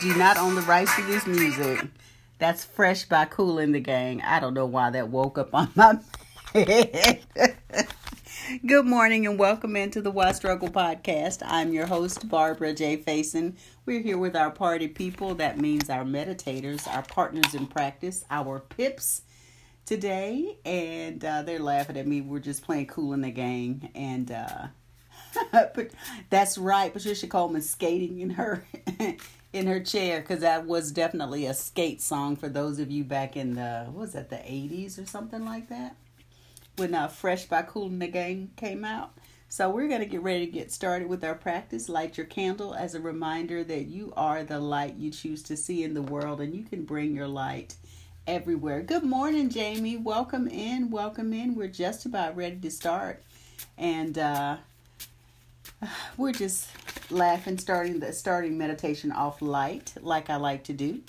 Do not own the rights to this music. That's Fresh by Kool and the Gang. I don't know why that woke up on my head. Good morning and welcome into the Why Struggle podcast. I'm your host, Barbara J. Faison. We're here with our party people. That means our meditators, our partners in practice, our pips today. And uh, they're laughing at me. We're just playing Kool and the Gang. And uh, but that's right, Patricia Coleman skating in her in her chair because that was definitely a skate song for those of you back in the what was that the 80s or something like that? When uh, fresh by Kool and the Gang came out. So we're going to get ready to get started with our practice. Light your candle as a reminder that you are the light you choose to see in the world and you can bring your light everywhere. Good morning jamie. Welcome in welcome in. We're just about ready to start. And uh we're just laughing, starting the starting meditation off light, like I like to do.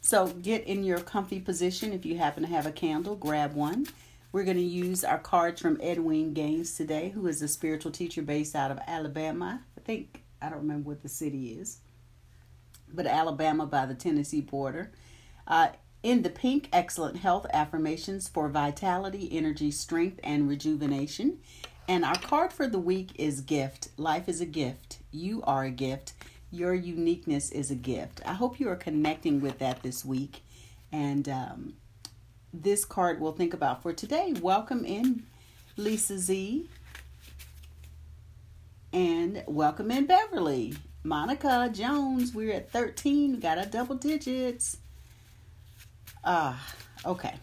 So get in your comfy position. If you happen to have a candle, grab one. We're going to use our cards from Edwene Gaines today, who is a spiritual teacher based out of Alabama. I think I don't remember what the city is, but Alabama by the Tennessee border. Uh, in the pink, excellent health affirmations for vitality, energy, strength, and rejuvenation. And our card for the week is gift. Life is a gift. You are a gift. Your uniqueness is a gift. I hope you are connecting with that this week. And um, this card we'll think about for today. Welcome in, Lisa Z. And welcome in, Beverly. Monica Jones, we're at 13. We got our double digits. Ah, uh, okay.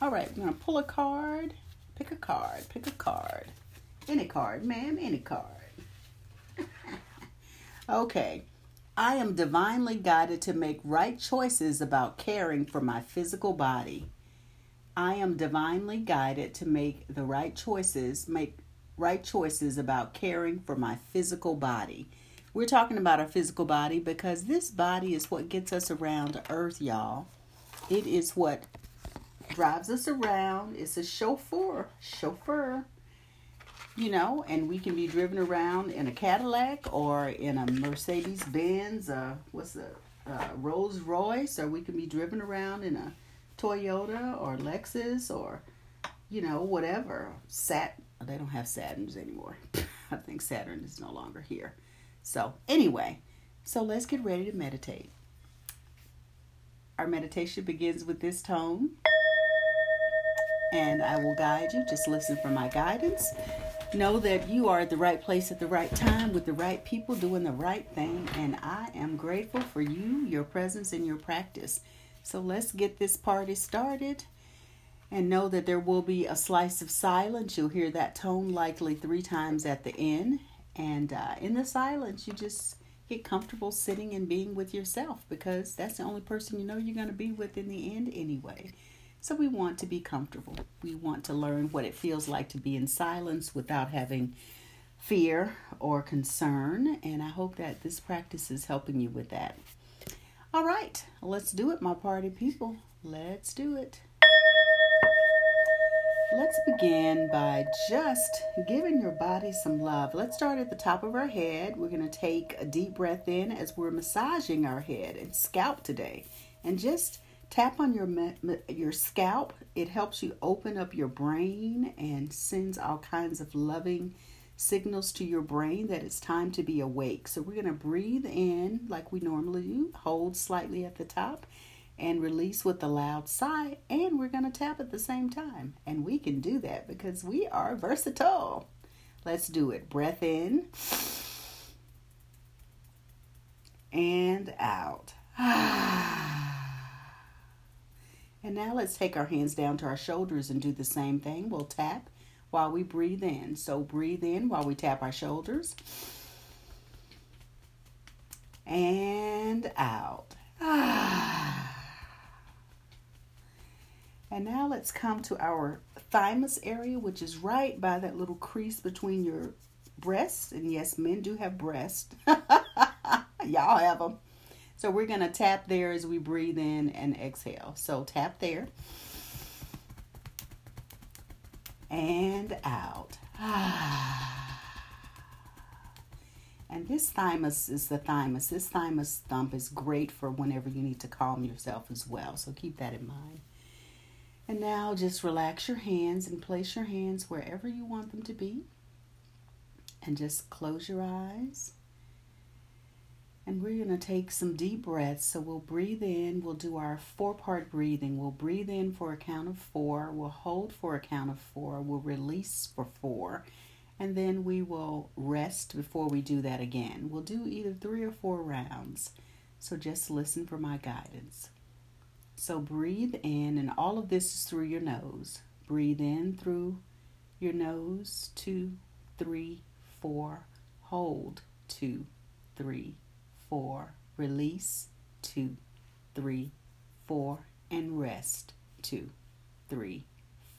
All right, we're going to pull a card. Pick a card. Pick a card. Any card, ma'am. Any card. Okay. I am divinely guided to make right choices about caring for my physical body. I am divinely guided to make the right choices, make right choices about caring for my physical body. We're talking about our physical body because this body is what gets us around earth, y'all. It is what drives us around. It's a chauffeur, chauffeur, you know, and we can be driven around in a Cadillac or in a Mercedes Benz, uh, what's the uh, Rolls Royce, or we can be driven around in a Toyota or Lexus or, you know, whatever. Sat, they don't have Saturns anymore. I think Saturn is no longer here. So, anyway, so let's get ready to meditate. Our meditation begins with this tone and I will guide you. Just listen for my guidance. Know that you are at the right place at the right time with the right people doing the right thing, and I am grateful for you, your presence, and your practice. So let's get this party started. And know that there will be a slice of silence. You'll hear that tone likely three times at the end. And uh, in the silence, you just get comfortable sitting and being with yourself because that's the only person you know you're going to be with in the end anyway. So we want to be comfortable. We want to learn what it feels like to be in silence without having fear or concern. And I hope that this practice is helping you with that. All right, let's do it, my party people. Let's do it. Let's begin by just giving your body some love. Let's start at the top of our head. We're going to take a deep breath in as we're massaging our head and scalp today. And just Tap on your your scalp. It helps you open up your brain and sends all kinds of loving signals to your brain that it's time to be awake. So we're going to breathe in like we normally do, hold slightly at the top and release with a loud sigh and we're going to tap at the same time. And we can do that because we are versatile. Let's do it. Breath in and out. Ah. And now let's take our hands down to our shoulders and do the same thing. We'll tap while we breathe in. So breathe in while we tap our shoulders. And out. And now let's come to our thymus area, which is right by that little crease between your breasts. And yes, men do have breasts. Y'all have them. So we're going to tap there as we breathe in and exhale. So tap there. And out. And this thymus is the thymus. This thymus thump is great for whenever you need to calm yourself as well. So keep that in mind. And now just relax your hands and place your hands wherever you want them to be. And just close your eyes. And we're going to take some deep breaths. So we'll breathe in. We'll do our four part breathing. We'll breathe in for a count of four. We'll hold for a count of four. We'll release for four. And then we will rest before we do that again. We'll do either three or four rounds. So just listen for my guidance. So breathe in, and all of this is through your nose. Breathe in through your nose. Two, three, four. Hold. Two, three, four, release, two, three, four, and rest, two, three,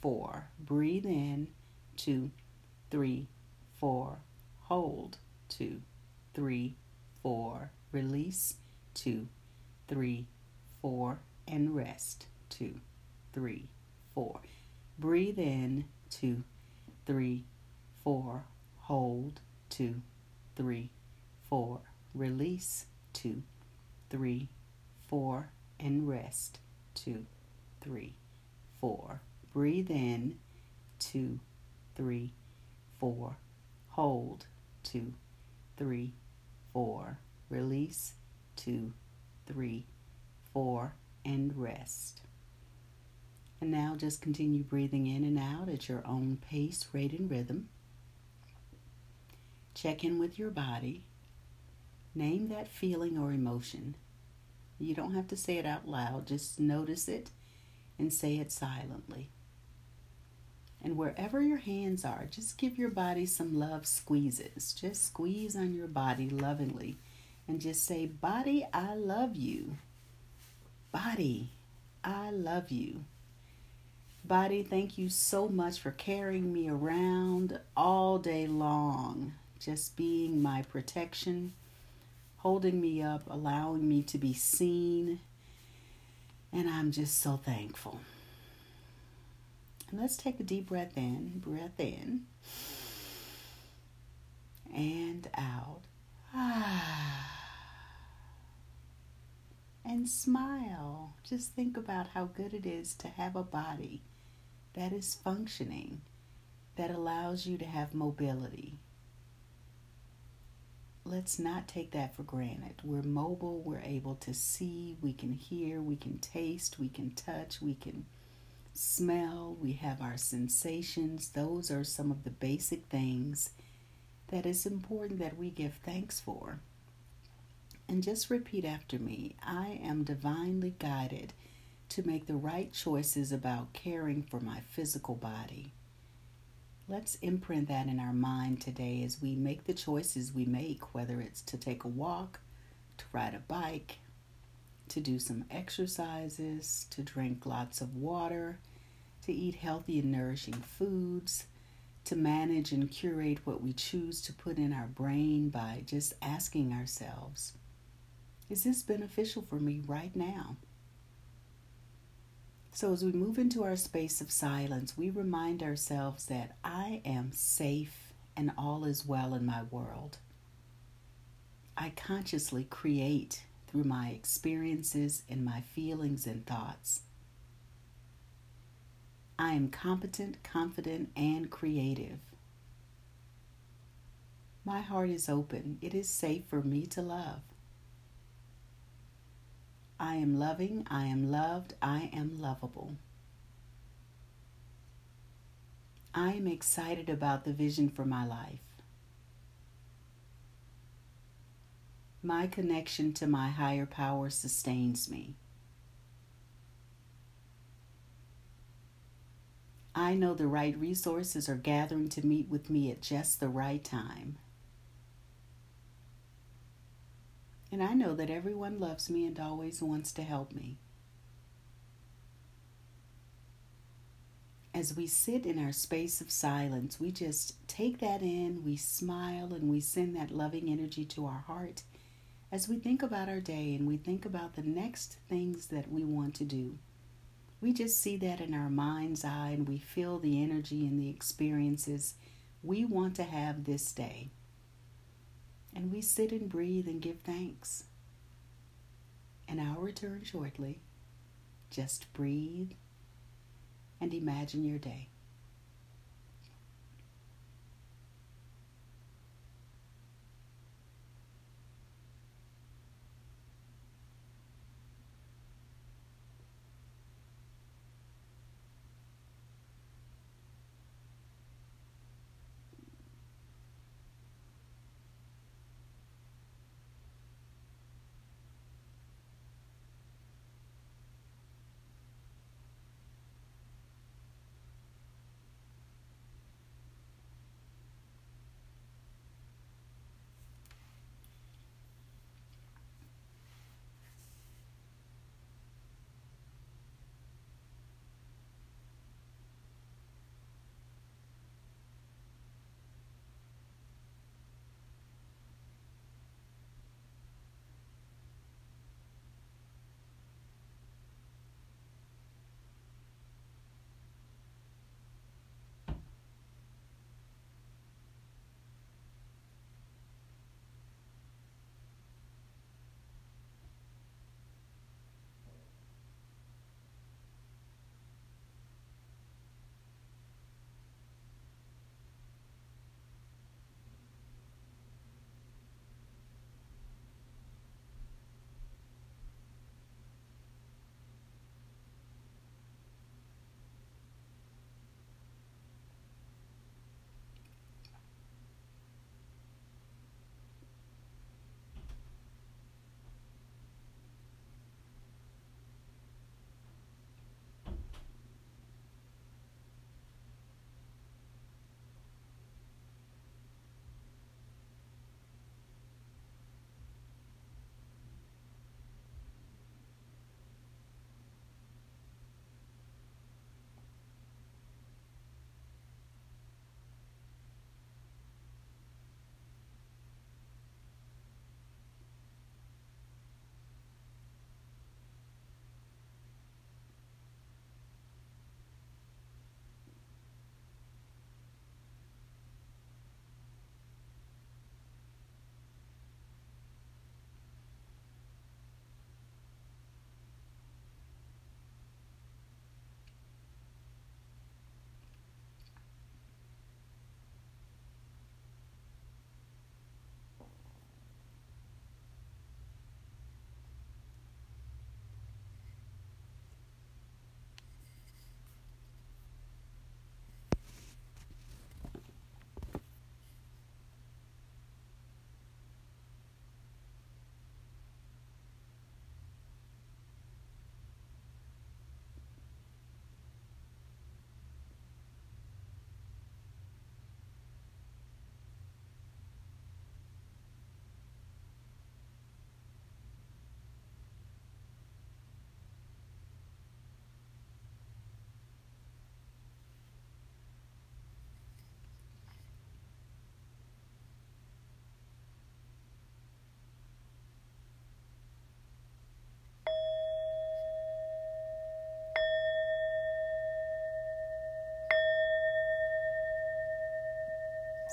four. Breathe in, two, three, four, hold, two, three, four, release, two, three, four, and rest, two, three, four. Breathe in, two, three, four, hold, two, three, four release, two, three, four, and rest, two, three, four. Breathe in, two, three, four. Hold, two, three, four. Release, two, three, four, and rest. And now just continue breathing in and out at your own pace, rate, and rhythm. Check in with your body Name that feeling or emotion. You don't have to say it out loud, just notice it and say it silently. And wherever your hands are, just give your body some love squeezes. Just squeeze on your body lovingly and just say, Body, I love you. Body, I love you. Body, thank you so much for carrying me around all day long, just being my protection holding me up, allowing me to be seen. And I'm just so thankful. And let's take a deep breath in, breath in, and out. And smile. Just think about how good it is to have a body that is functioning, that allows you to have mobility, let's not take that for granted. We're mobile, we're able to see, we can hear, we can taste, we can touch, we can smell, we have our sensations. Those are some of the basic things that it's important that we give thanks for. And just repeat after me I am divinely guided to make the right choices about caring for my physical body. Let's imprint that in our mind today as we make the choices we make, whether it's to take a walk, to ride a bike, to do some exercises, to drink lots of water, to eat healthy and nourishing foods, to manage and curate what we choose to put in our brain by just asking ourselves, is this beneficial for me right now? So, as we move into our space of silence, we remind ourselves that I am safe and all is well in my world. I consciously create through my experiences and my feelings and thoughts. I am competent, confident, and creative. My heart is open. It is safe for me to love. I am loving, I am loved, I am lovable. I am excited about the vision for my life. My connection to my higher power sustains me. I know the right resources are gathering to meet with me at just the right time. And I know that everyone loves me and always wants to help me. As we sit in our space of silence, we just take that in, we smile, and we send that loving energy to our heart as we think about our day and we think about the next things that we want to do. We just see that in our mind's eye and we feel the energy and the experiences we want to have this day. And we sit and breathe and give thanks. And I'll return shortly. Just breathe and imagine your day.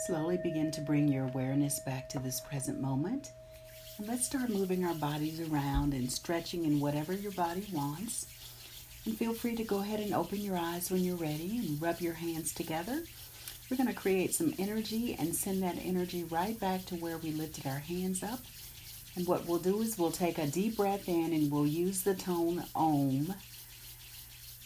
Slowly begin to bring your awareness back to this present moment. And let's start moving our bodies around and stretching in whatever your body wants. And feel free to go ahead and open your eyes when you're ready and rub your hands together. We're going to create some energy and send that energy right back to where we lifted our hands up. And what we'll do is we'll take a deep breath in and we'll use the tone Om.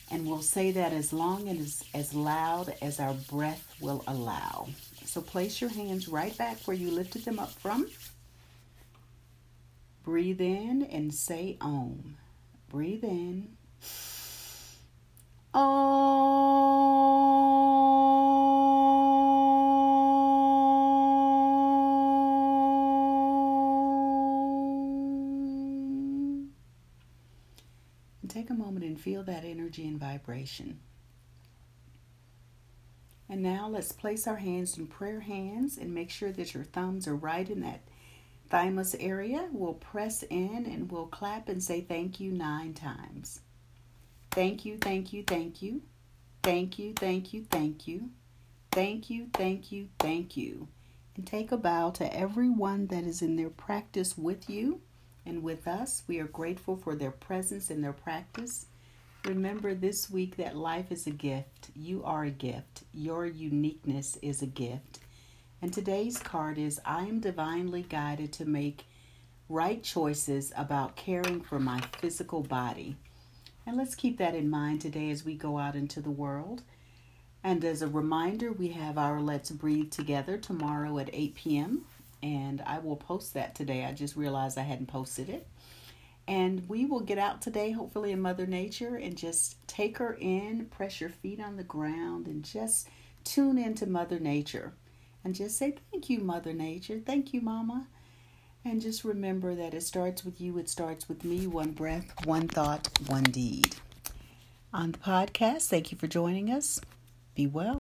And we'll say that as long and as, as loud as our breath will allow. So place your hands right back where you lifted them up from. Breathe in and say Om. Breathe in. Om. Take a moment and feel that energy and vibration. Now let's place our hands in prayer hands and make sure that your thumbs are right in that thymus area. We'll press in and we'll clap and say thank you nine times. Thank you, thank you, thank you. Thank you, thank you, thank you. Thank you, thank you, thank you. And take a bow to everyone that is in their practice with you and with us. We are grateful for their presence and their practice. Remember this week that life is a gift. You are a gift. Your uniqueness is a gift. And today's card is I am divinely guided to make right choices about caring for my physical body. And let's keep that in mind today as we go out into the world. And as a reminder, we have our Let's Breathe Together tomorrow at 8 p.m. And I will post that today. I just realized I hadn't posted it. And we will get out today, hopefully in Mother Nature, and just take her in, press your feet on the ground, and just tune into Mother Nature. And just say, Thank you, Mother Nature. Thank you, Mama. And just remember that it starts with you, it starts with me. One breath, one thought, one deed. On the podcast, thank you for joining us. Be well.